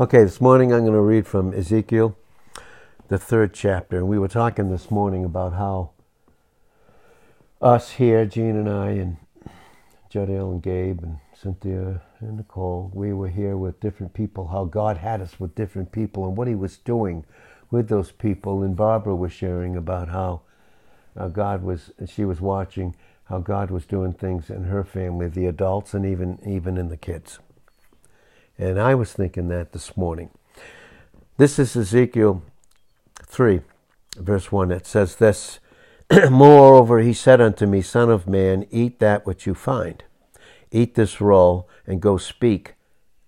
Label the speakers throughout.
Speaker 1: Okay, this morning I'm going to read from Ezekiel, the third chapter. And we were talking this morning about how us here, Jean and I, and Jodelle and Gabe and Cynthia and Nicole, we were here with different people, how God had us with different people and what He was doing with those people. And Barbara was sharing about how uh, God was, she was watching how God was doing things in her family, the adults, and even, even in the kids. And I was thinking that this morning. This is Ezekiel 3, verse 1. It says this Moreover, he said unto me, Son of man, eat that which you find. Eat this roll and go speak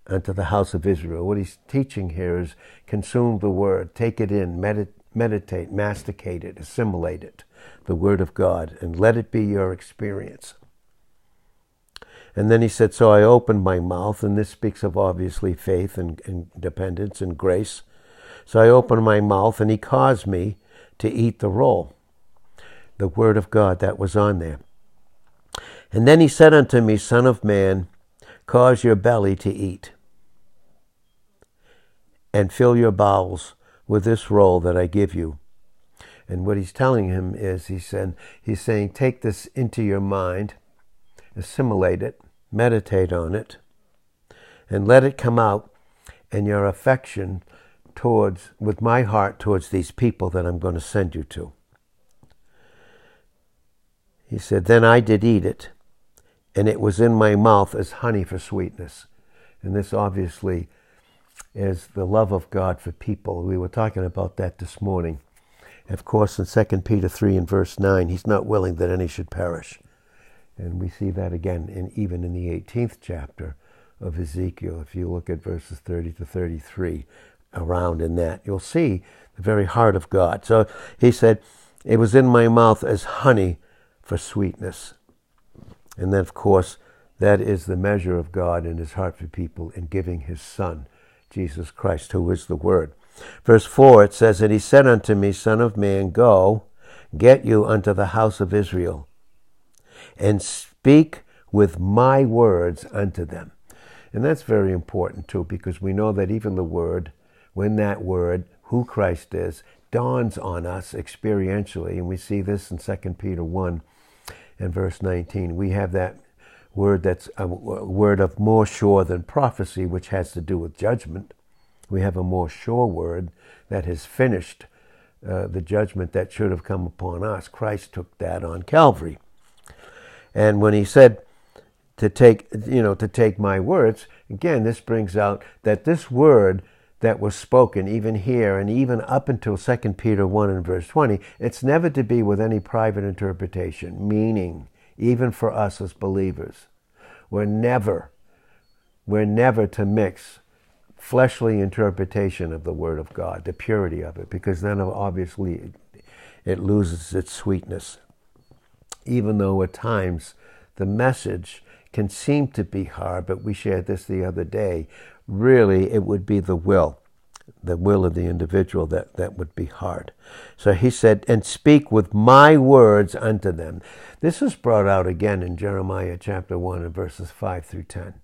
Speaker 1: unto the house of Israel. What he's teaching here is consume the word, take it in, medit- meditate, masticate it, assimilate it, the word of God, and let it be your experience. And then he said, So I opened my mouth, and this speaks of obviously faith and, and dependence and grace. So I opened my mouth, and he caused me to eat the roll, the word of God that was on there. And then he said unto me, Son of man, cause your belly to eat, and fill your bowels with this roll that I give you. And what he's telling him is, he said, he's saying, take this into your mind assimilate it, meditate on it, and let it come out in your affection towards, with my heart towards these people that I'm going to send you to. He said, Then I did eat it, and it was in my mouth as honey for sweetness. And this obviously is the love of God for people. We were talking about that this morning. Of course, in 2 Peter 3 and verse 9, he's not willing that any should perish, and we see that again in, even in the 18th chapter of Ezekiel. If you look at verses 30 to 33, around in that, you'll see the very heart of God. So he said, It was in my mouth as honey for sweetness. And then, of course, that is the measure of God in his heart for people in giving his Son, Jesus Christ, who is the Word. Verse 4, it says, And he said unto me, Son of man, go, get you unto the house of Israel and speak with my words unto them. And that's very important too, because we know that even the word, when that word, who Christ is, dawns on us experientially, and we see this in 2 Peter 1 and verse 19. We have that word that's a word of more sure than prophecy, which has to do with judgment. We have a more sure word that has finished uh, the judgment that should have come upon us. Christ took that on Calvary. And when he said to take, you know, to take my words, again, this brings out that this word that was spoken, even here and even up until 2 Peter 1 and verse 20, it's never to be with any private interpretation, meaning, even for us as believers. We're never, we're never to mix fleshly interpretation of the Word of God, the purity of it, because then obviously it loses its sweetness even though at times the message can seem to be hard, but we shared this the other day. Really, it would be the will, the will of the individual that, that would be hard. So he said, and speak with my words unto them. This is brought out again in Jeremiah chapter 1 and verses 5 through 10.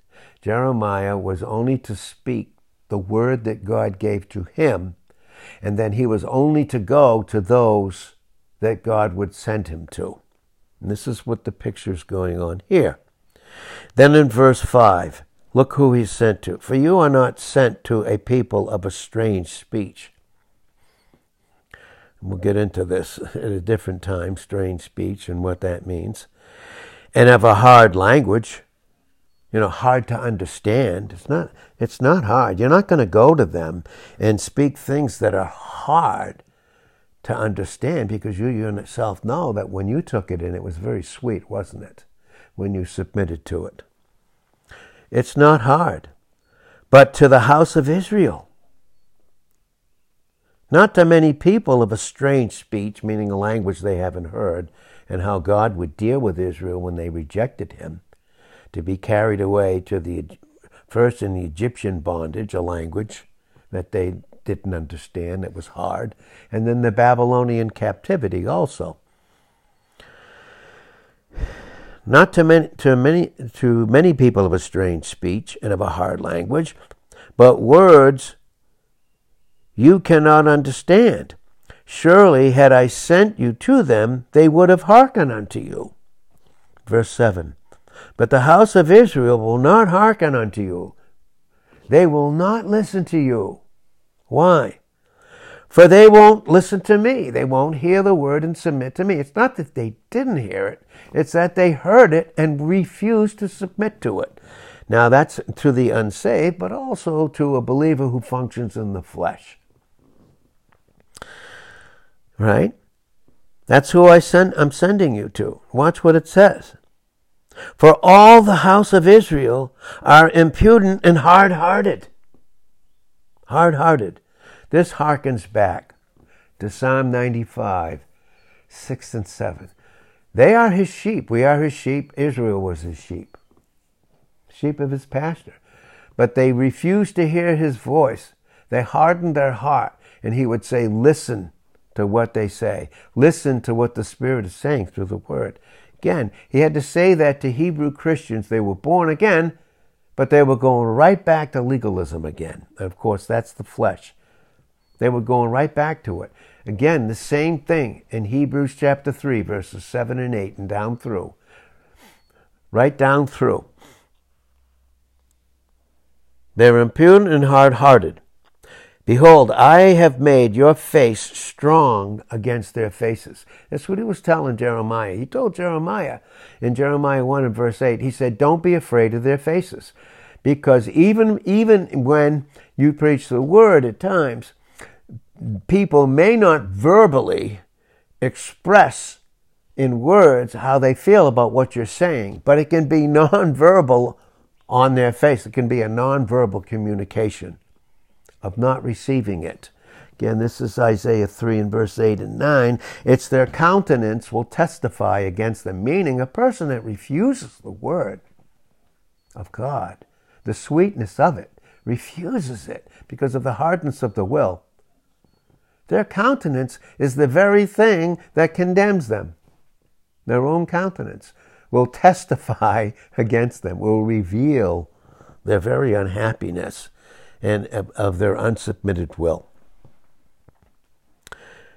Speaker 1: Jeremiah was only to speak the word that God gave to him, and then he was only to go to those that God would send him to. And this is what the picture's going on here. Then in verse 5, look who he's sent to. For you are not sent to a people of a strange speech. We'll get into this at a different time, strange speech and what that means. And of a hard language, you know, hard to understand. It's not, it's not hard. You're not going to go to them and speak things that are hard to understand because you yourself know that when you took it in, it was very sweet, wasn't it? When you submitted to it. It's not hard. But to the house of Israel, not to many people of a strange speech, meaning a language they haven't heard, and how God would deal with Israel when they rejected him, to be carried away to the first in the Egyptian bondage, a language that they didn't understand. It was hard. And then the Babylonian captivity also. Not to many, to many, to many people of a strange speech and of a hard language, but words you cannot understand. Surely, had I sent you to them, they would have hearkened unto you. Verse 7 But the house of Israel will not hearken unto you. They will not listen to you. Why? For they won't listen to me. They won't hear the word and submit to me. It's not that they didn't hear it, it's that they heard it and refused to submit to it. Now, that's to the unsaved, but also to a believer who functions in the flesh. Right? That's who I send, I'm sending you to. Watch what it says. For all the house of Israel are impudent and hard hearted. Hard hearted. This harkens back to Psalm 95, 6 and 7. They are his sheep. We are his sheep. Israel was his sheep, sheep of his pasture. But they refused to hear his voice. They hardened their heart. And he would say, Listen to what they say. Listen to what the Spirit is saying through the Word. Again, he had to say that to Hebrew Christians. They were born again, but they were going right back to legalism again. Of course, that's the flesh. They were going right back to it. Again, the same thing in Hebrews chapter 3, verses 7 and 8, and down through. Right down through. They're impudent and hard hearted. Behold, I have made your face strong against their faces. That's what he was telling Jeremiah. He told Jeremiah in Jeremiah 1 and verse 8, he said, Don't be afraid of their faces. Because even, even when you preach the word at times, people may not verbally express in words how they feel about what you're saying, but it can be nonverbal on their face. It can be a nonverbal communication of not receiving it. Again, this is Isaiah 3 and verse 8 and 9. It's their countenance will testify against them, meaning a person that refuses the word of God, the sweetness of it, refuses it because of the hardness of the will, their countenance is the very thing that condemns them. Their own countenance will testify against them, will reveal their very unhappiness and of their unsubmitted will.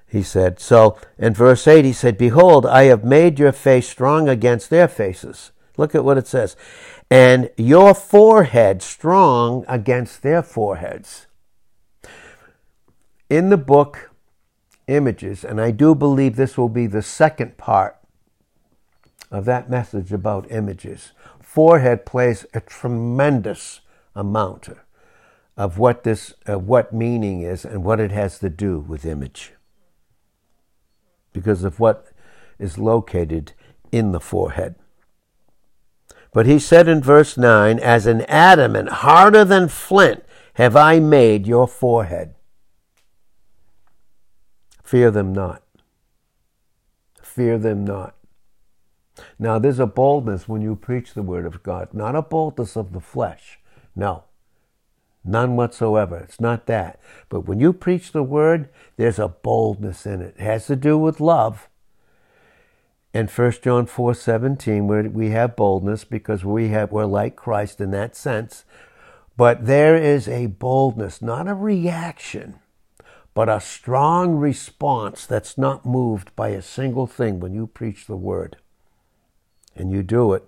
Speaker 1: He said, so in verse 8, he said, Behold, I have made your face strong against their faces. Look at what it says. And your forehead strong against their foreheads in the book Images, and I do believe this will be the second part of that message about images. Forehead plays a tremendous amount of what this of what meaning is and what it has to do with image. Because of what is located in the forehead. But he said in verse 9, As an adamant, harder than flint, have I made your forehead. Fear them not. Fear them not. Now, there's a boldness when you preach the word of God, not a boldness of the flesh. No, none whatsoever. It's not that. But when you preach the word, there's a boldness in it. It has to do with love. In 1 John 4 17, where we have boldness because we have, we're like Christ in that sense. But there is a boldness, not a reaction but a strong response that's not moved by a single thing when you preach the word. And you do it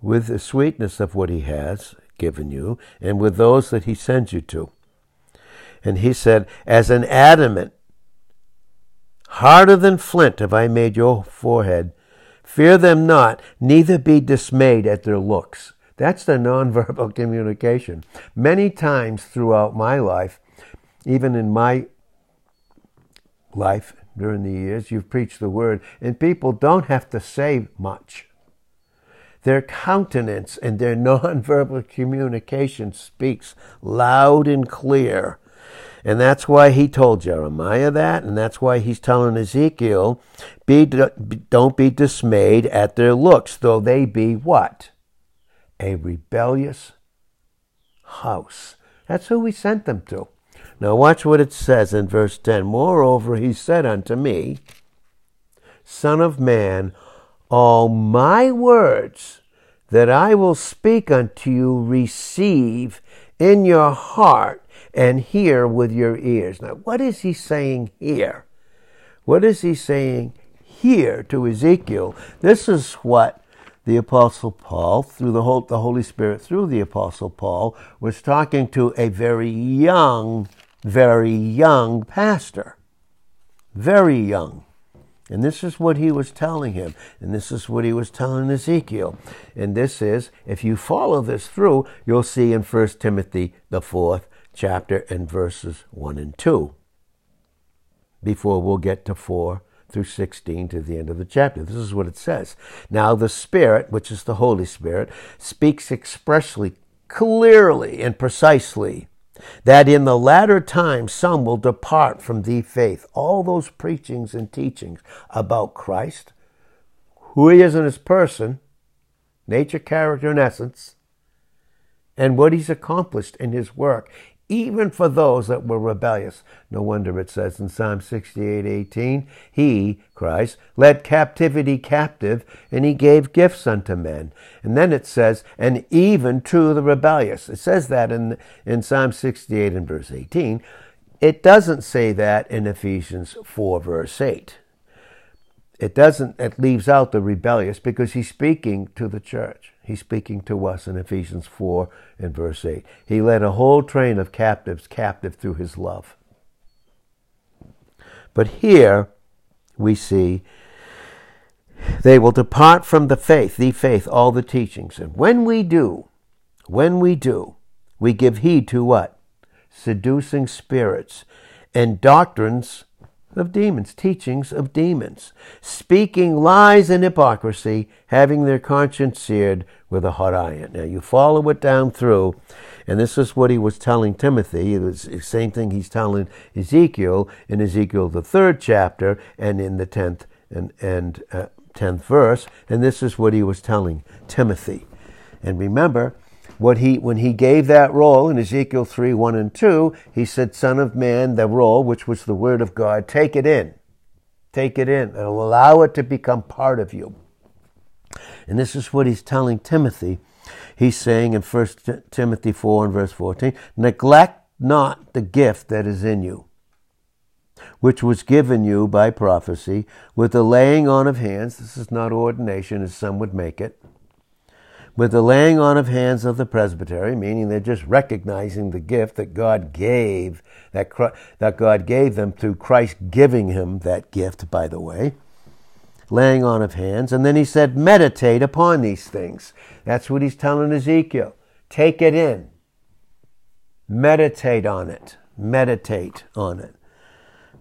Speaker 1: with the sweetness of what he has given you and with those that he sends you to. And he said, As an adamant, harder than flint have I made your forehead. Fear them not, neither be dismayed at their looks. That's the nonverbal communication. Many times throughout my life, even in my life during the years, you've preached the word, and people don't have to say much. Their countenance and their nonverbal communication speaks loud and clear. And that's why he told Jeremiah that, and that's why he's telling Ezekiel, be, don't be dismayed at their looks, though they be what? A rebellious house. That's who we sent them to. Now, watch what it says in verse 10. Moreover, he said unto me, Son of man, all my words that I will speak unto you receive in your heart and hear with your ears. Now, what is he saying here? What is he saying here to Ezekiel? This is what the Apostle Paul, through the, Holy Spirit, through the Apostle Paul, was talking to a very young, very young pastor. Very young. And this is what he was telling him. And this is what he was telling Ezekiel. And this is, if you follow this through, you'll see in 1 Timothy, the fourth chapter, and verses 1 and 2. Before we'll get to 4 through 16 to the end of the chapter. This is what it says. Now, the Spirit, which is the Holy Spirit, speaks expressly, clearly, and precisely that in the latter times some will depart from the faith. All those preachings and teachings about Christ, who he is in his person, nature, character, and essence, and what he's accomplished in his work even for those that were rebellious. No wonder it says in Psalm 68 18, He, Christ, led captivity captive, and He gave gifts unto men. And then it says, and even to the rebellious. It says that in, in Psalm 68 and verse 18. It doesn't say that in Ephesians 4, verse 8. It doesn't, it leaves out the rebellious because he's speaking to the church. He's speaking to us in Ephesians 4 and verse 8. He led a whole train of captives captive through his love. But here we see they will depart from the faith, the faith, all the teachings. And when we do, when we do, we give heed to what? Seducing spirits and doctrines of demons, teachings of demons, speaking lies and hypocrisy, having their conscience seared with a hot iron. Now you follow it down through, and this is what he was telling Timothy. It was the same thing he's telling Ezekiel in Ezekiel the third chapter and in the tenth and and uh, tenth verse, and this is what he was telling Timothy. And remember, what he when he gave that roll in Ezekiel 3, 1 and 2, he said, Son of man, the roll, which was the word of God, take it in. Take it in. It'll allow it to become part of you. And this is what he's telling Timothy. He's saying in 1 Timothy 4 and verse 14, neglect not the gift that is in you, which was given you by prophecy with the laying on of hands. This is not ordination as some would make it with the laying on of hands of the presbytery, meaning they're just recognizing the gift that God gave, that, that God gave them through Christ giving him that gift, by the way. Laying on of hands. And then he said, meditate upon these things. That's what he's telling Ezekiel. Take it in. Meditate on it. Meditate on it.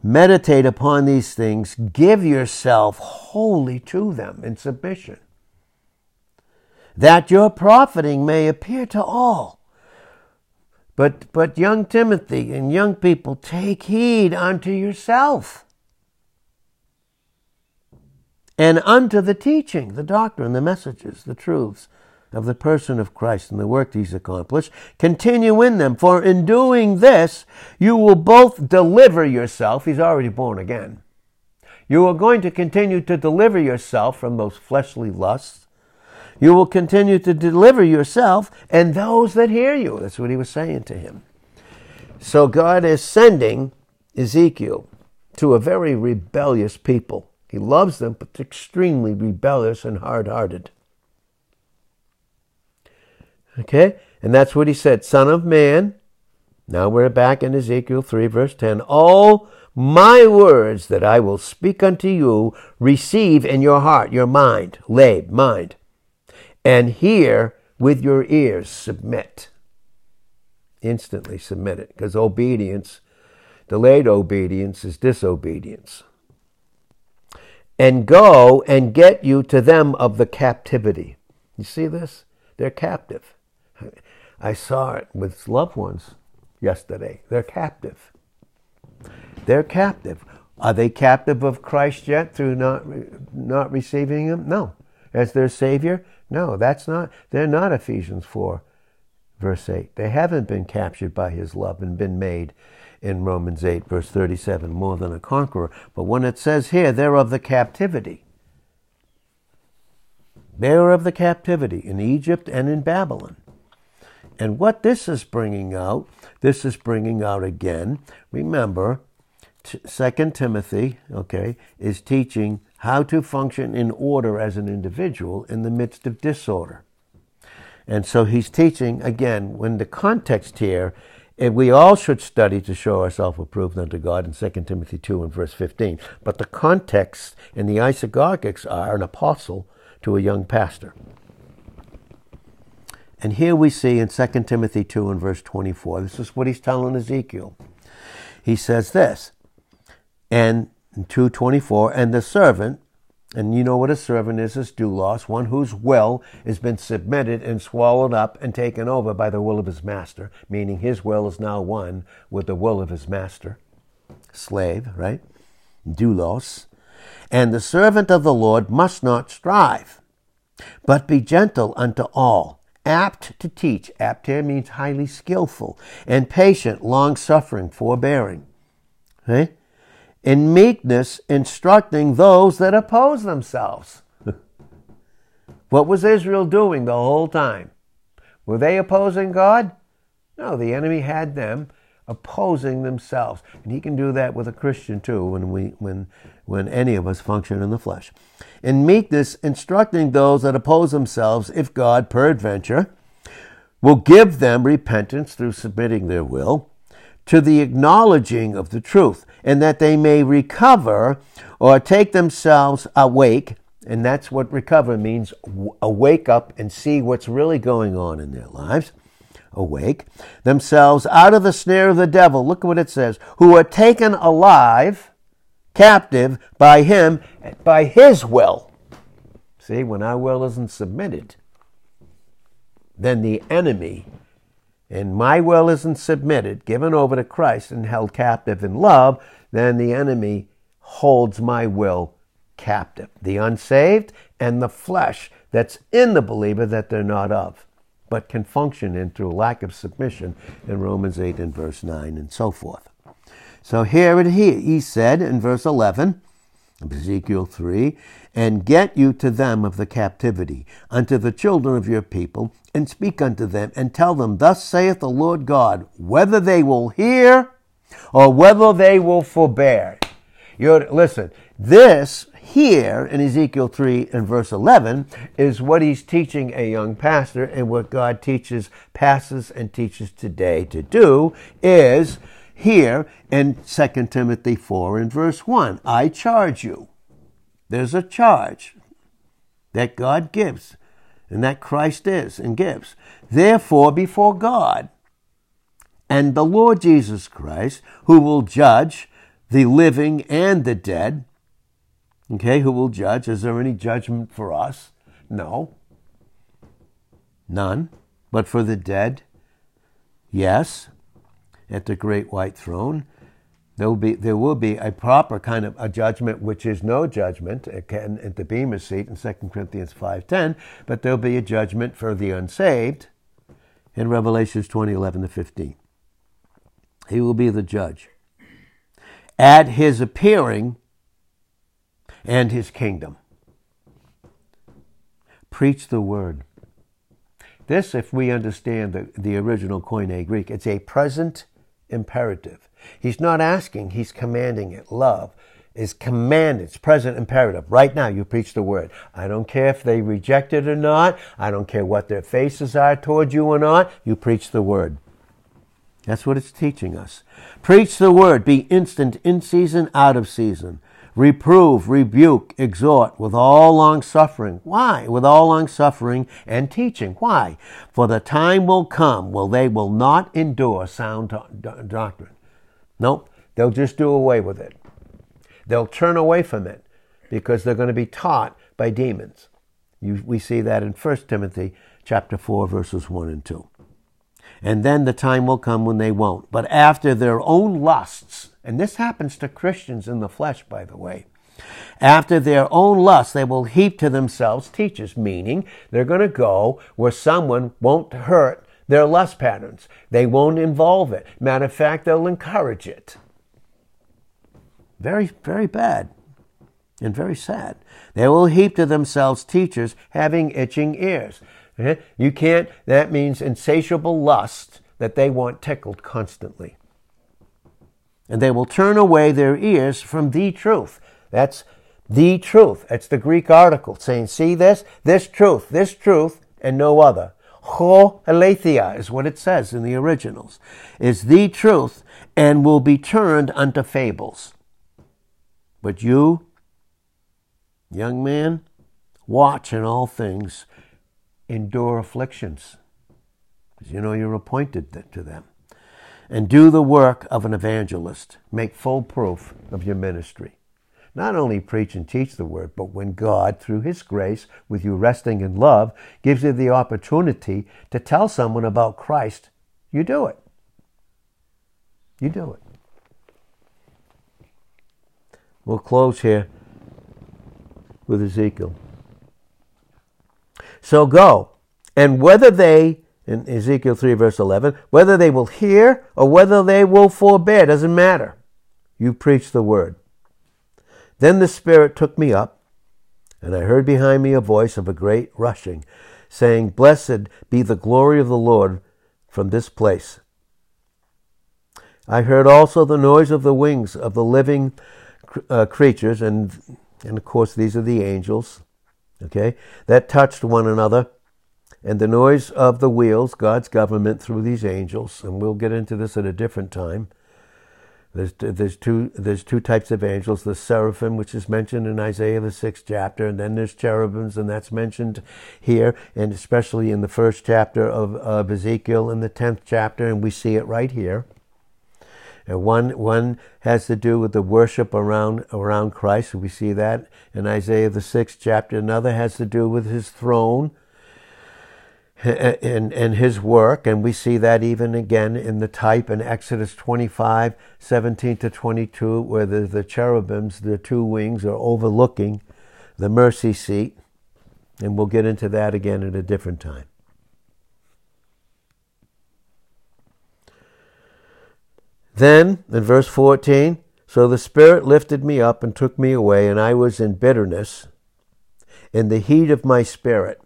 Speaker 1: Meditate upon these things. Give yourself wholly to them in submission that your profiting may appear to all. But, but young Timothy and young people, take heed unto yourself and unto the teaching, the doctrine, the messages, the truths of the person of Christ and the work he's accomplished. Continue in them, for in doing this, you will both deliver yourself. He's already born again. You are going to continue to deliver yourself from those fleshly lusts you will continue to deliver yourself and those that hear you. That's what he was saying to him. So God is sending Ezekiel to a very rebellious people. He loves them, but extremely rebellious and hard hearted. Okay? And that's what he said Son of man. Now we're back in Ezekiel 3, verse 10. All my words that I will speak unto you, receive in your heart, your mind, lab, mind, and hear with your ears, submit. Instantly submit it, because obedience, delayed obedience, is disobedience. And go and get you to them of the captivity. You see this? They're captive. I saw it with loved ones yesterday. They're captive. They're captive. Are they captive of Christ yet through not, not receiving Him? No. As their Savior? No, that's not, they're not Ephesians 4, verse 8. They haven't been captured by his love and been made in Romans 8, verse 37, more than a conqueror. But when it says here, they're of the captivity, they are of the captivity in Egypt and in Babylon. And what this is bringing out, this is bringing out again, remember, Second Timothy, okay, is teaching how to function in order as an individual in the midst of disorder. And so he's teaching again when the context here, and we all should study to show ourselves approved unto God in 2 Timothy 2 and verse 15. But the context in the isagogics are an apostle to a young pastor. And here we see in 2 Timothy 2 and verse 24, this is what he's telling Ezekiel. He says this, and 224, and the servant, and you know what a servant is, is doulos, one whose will has been submitted and swallowed up and taken over by the will of his master, meaning his will is now one with the will of his master. Slave, right? Doulos. And the servant of the Lord must not strive, but be gentle unto all apt to teach. Apt here means highly skillful and patient, long suffering, forbearing. Okay? In meekness, instructing those that oppose themselves. what was Israel doing the whole time? Were they opposing God? No, the enemy had them opposing themselves. And he can do that with a Christian too when we when when any of us function in the flesh. In meekness, instructing those that oppose themselves, if God, peradventure, will give them repentance through submitting their will to the acknowledging of the truth, and that they may recover or take themselves awake. And that's what recover means awake up and see what's really going on in their lives. Awake themselves out of the snare of the devil. Look at what it says who are taken alive captive by him, by his will. See, when our will isn't submitted, then the enemy, and my will isn't submitted, given over to Christ and held captive in love, then the enemy holds my will captive. The unsaved and the flesh that's in the believer that they're not of, but can function in through lack of submission in Romans 8 and verse 9 and so forth. So here it he, he said in verse 11, Ezekiel 3, and get you to them of the captivity, unto the children of your people, and speak unto them, and tell them, Thus saith the Lord God, whether they will hear or whether they will forbear. You're, listen, this here in Ezekiel 3 and verse 11 is what he's teaching a young pastor, and what God teaches pastors and teaches today to do is here in 2 Timothy 4 and verse 1. I charge you. There's a charge that God gives and that Christ is and gives. Therefore, before God and the Lord Jesus Christ, who will judge the living and the dead, okay, who will judge. Is there any judgment for us? No. None. But for the dead, yes at the great white throne. There will be there will be a proper kind of a judgment, which is no judgment again at the Bema seat in 2 Corinthians five ten, but there'll be a judgment for the unsaved in Revelations 20, 11 to 15. He will be the judge. At his appearing and his kingdom. Preach the word. This, if we understand the, the original Koine Greek, it's a present imperative. He's not asking, he's commanding it. Love is command, it's present imperative. Right now, you preach the word. I don't care if they reject it or not. I don't care what their faces are toward you or not. You preach the word. That's what it's teaching us. Preach the word. Be instant in season, out of season reprove, rebuke, exhort with all long suffering. Why? With all long suffering and teaching. Why? For the time will come when they will not endure sound doctrine. Nope, they'll just do away with it. They'll turn away from it because they're going to be taught by demons. You, we see that in 1 Timothy chapter 4 verses 1 and 2. And then the time will come when they won't. But after their own lusts, and this happens to Christians in the flesh, by the way. After their own lusts, they will heap to themselves teachers, meaning they're going to go where someone won't hurt their lust patterns. They won't involve it. Matter of fact, they'll encourage it. Very, very bad and very sad. They will heap to themselves teachers having itching ears. Eh? You can't, that means insatiable lust that they want tickled constantly. And they will turn away their ears from the truth. That's the truth. That's the Greek article saying, see this? This truth, this truth, and no other. Ho aletheia is what it says in the originals, is the truth and will be turned unto fables. But you, young man, watch in all things, endure afflictions, because you know you're appointed to them, and do the work of an evangelist. Make full proof of your ministry. Not only preach and teach the word, but when God, through His grace, with you resting in love, gives you the opportunity to tell someone about Christ, you do it. You do it. We'll close here with Ezekiel. So go, and whether they, in Ezekiel 3, verse 11, whether they will hear or whether they will forbear, doesn't matter. You preach the word. Then the Spirit took me up, and I heard behind me a voice of a great rushing, saying, Blessed be the glory of the Lord from this place. I heard also the noise of the wings of the living uh, creatures, and, and of course, these are the angels, okay, that touched one another, and the noise of the wheels, God's government through these angels, and we'll get into this at a different time. There's, there's, two, there's two types of angels the seraphim, which is mentioned in Isaiah, the sixth chapter, and then there's cherubims, and that's mentioned here, and especially in the first chapter of, of Ezekiel, in the tenth chapter, and we see it right here. And one, one has to do with the worship around, around Christ. We see that in Isaiah, the sixth chapter. Another has to do with his throne and, and his work. And we see that even again in the type in Exodus 25, 17 to 22, where the, the cherubims, the two wings, are overlooking the mercy seat. And we'll get into that again at a different time. Then, in verse 14, so the Spirit lifted me up and took me away, and I was in bitterness, in the heat of my spirit.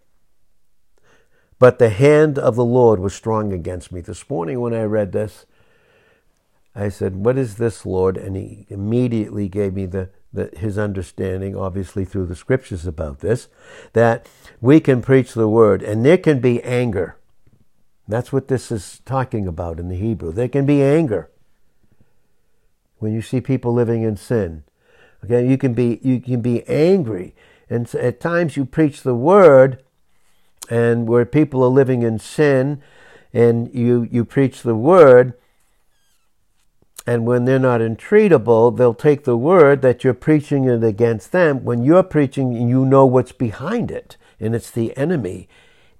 Speaker 1: But the hand of the Lord was strong against me. This morning, when I read this, I said, What is this, Lord? And he immediately gave me the, the, his understanding, obviously through the scriptures about this, that we can preach the word, and there can be anger. That's what this is talking about in the Hebrew. There can be anger when you see people living in sin. Okay, you can be you can be angry, and at times you preach the word, and where people are living in sin, and you you preach the word, and when they're not entreatable, they'll take the word that you're preaching it against them. When you're preaching, you know what's behind it, and it's the enemy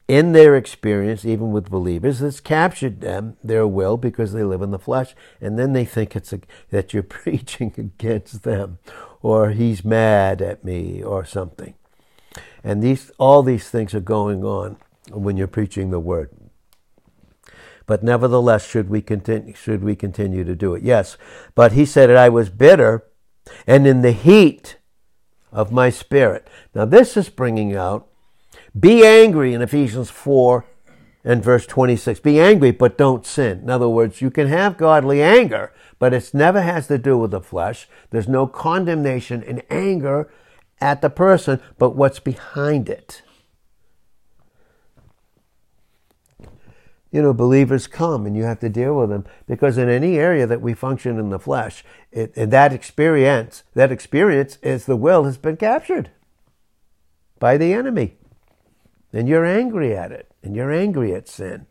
Speaker 1: in their experience, even with believers, that's captured them, their will, because they live in the flesh, and then they think it's a, that you're preaching against them, or he's mad at me, or something. And these, all these things are going on when you're preaching the word. But nevertheless, should we continue, should we continue to do it? Yes. But he said I was bitter and in the heat of my spirit. Now, this is bringing out be angry in Ephesians 4 and verse 26. Be angry, but don't sin. In other words, you can have godly anger, but it never has to do with the flesh. There's no condemnation in anger at the person, but what's behind it. You know, believers come and you have to deal with them because in any area that we function in the flesh, it, that experience, that experience is the will has been captured by the enemy and you're angry at it, and you're angry at sin.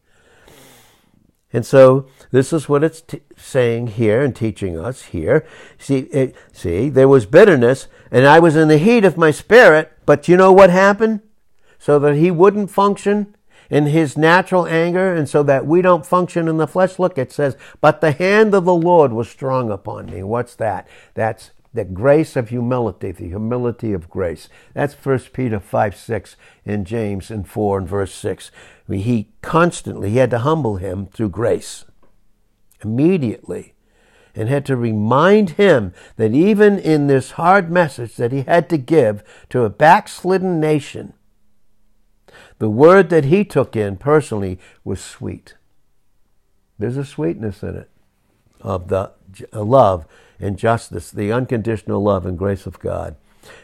Speaker 1: And so this is what it's t- saying here and teaching us here. See, it, see, there was bitterness, and I was in the heat of my spirit. But you know what happened? So that he wouldn't function in his natural anger, and so that we don't function in the flesh. Look, it says, "But the hand of the Lord was strong upon me." What's that? That's the grace of humility, the humility of grace. That's 1 Peter 5 6 and James in 4 and verse 6. I mean, he constantly, he had to humble him through grace immediately and had to remind him that even in this hard message that he had to give to a backslidden nation, The word that he took in personally was sweet. There's a sweetness in it of the love and justice, the unconditional love and grace of God.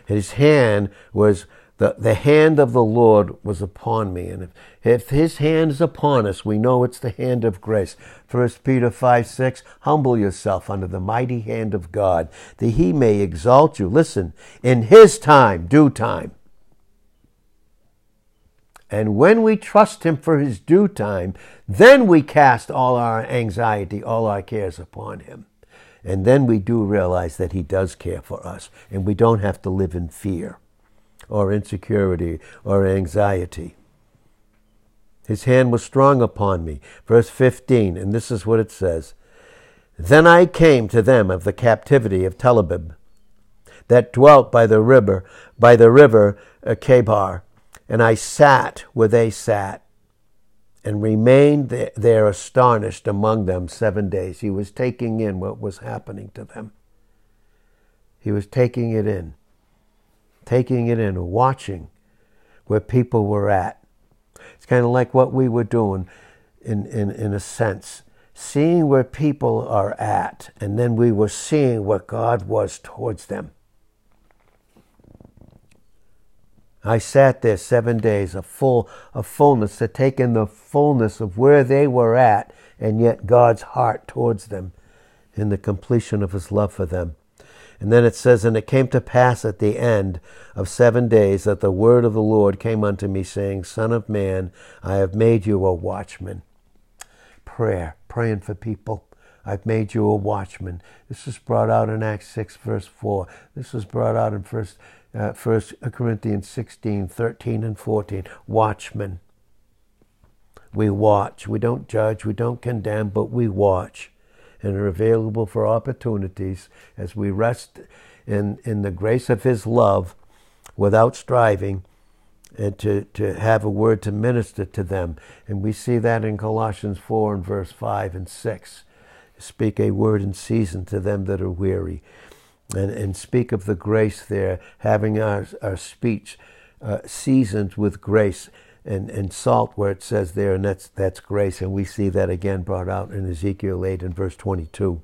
Speaker 1: His hand was the, the hand of the Lord was upon me. And if, if his hand is upon us, we know it's the hand of grace. 1 Peter 5 6, humble yourself under the mighty hand of God, that he may exalt you. Listen, in his time, due time. And when we trust him for his due time, then we cast all our anxiety, all our cares upon him. And then we do realize that he does care for us, and we don't have to live in fear or insecurity or anxiety. His hand was strong upon me. Verse 15, and this is what it says Then I came to them of the captivity of Tel Abib, that dwelt by the river, by the river Chebar, and I sat where they sat, and remained there astonished among them seven days. He was taking in what was happening to them. He was taking it in taking it in, watching where people were at. It's kind of like what we were doing in, in, in a sense, seeing where people are at, and then we were seeing what God was towards them. I sat there seven days, a full a fullness, to take in the fullness of where they were at, and yet God's heart towards them in the completion of his love for them. And then it says, And it came to pass at the end of seven days that the word of the Lord came unto me, saying, Son of man, I have made you a watchman. Prayer, praying for people. I've made you a watchman. This is brought out in Acts 6, verse 4. This was brought out in First, uh, First Corinthians 16, 13, and 14. Watchmen. We watch. We don't judge. We don't condemn, but we watch and are available for opportunities as we rest in, in the grace of His love without striving and to, to have a word to minister to them. And we see that in Colossians 4 and verse 5 and 6. Speak a word in season to them that are weary. And, and speak of the grace there, having our, our speech uh, seasoned with grace and, and salt where it says there, and that's, that's grace. And we see that again brought out in Ezekiel 8 and verse 22.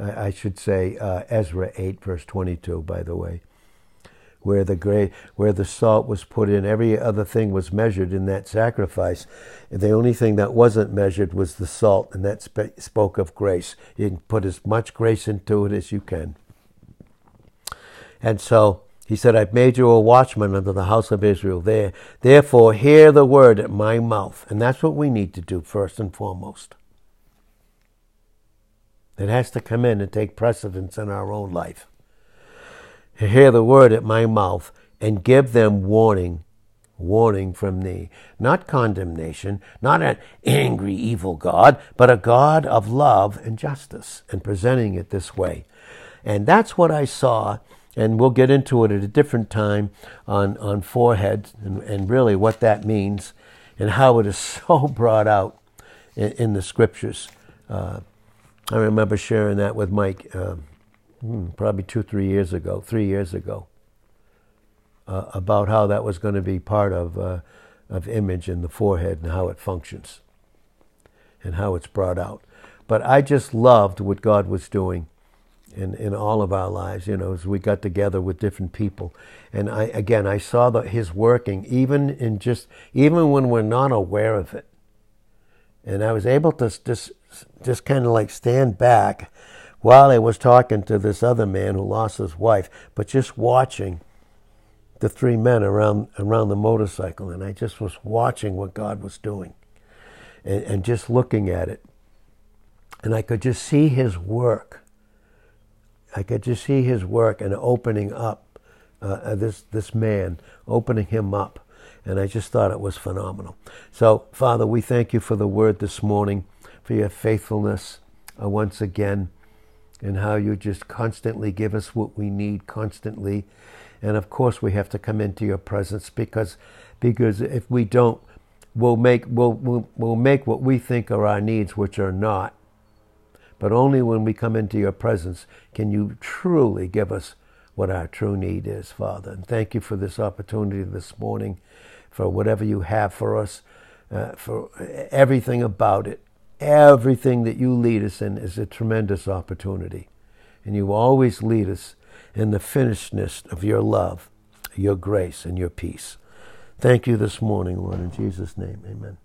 Speaker 1: I, I should say uh, Ezra 8, verse 22, by the way, where the, gra- where the salt was put in. Every other thing was measured in that sacrifice. The only thing that wasn't measured was the salt, and that sp- spoke of grace. You can put as much grace into it as you can. And so he said, I've made you a watchman unto the house of Israel. There, therefore, hear the word at my mouth. And that's what we need to do first and foremost. It has to come in and take precedence in our own life. Hear the word at my mouth and give them warning, warning from thee. Not condemnation, not an angry, evil God, but a God of love and justice, and presenting it this way. And that's what I saw and we'll get into it at a different time on, on forehead and, and really what that means and how it is so brought out in, in the scriptures. Uh, I remember sharing that with Mike uh, probably two, three years ago, three years ago, uh, about how that was going to be part of, uh, of image in the forehead and how it functions and how it's brought out. But I just loved what God was doing in, in all of our lives, you know, as we got together with different people. And I, again, I saw the, his working even in just, even when we're not aware of it. And I was able to just, just kind of like stand back while I was talking to this other man who lost his wife, but just watching the three men around, around the motorcycle. And I just was watching what God was doing and, and just looking at it. And I could just see his work I could just see his work and opening up uh, uh, this this man, opening him up, and I just thought it was phenomenal. So, Father, we thank you for the word this morning, for your faithfulness uh, once again, and how you just constantly give us what we need constantly, and of course we have to come into your presence because because if we don't, we'll make we'll, we'll, we'll make what we think are our needs, which are not but only when we come into your presence can you truly give us what our true need is, Father. And thank you for this opportunity this morning, for whatever you have for us, uh, for everything about it. Everything that you lead us in is a tremendous opportunity. And you always lead us in the finishedness of your love, your grace, and your peace. Thank you this morning, Lord, in Jesus' name. Amen.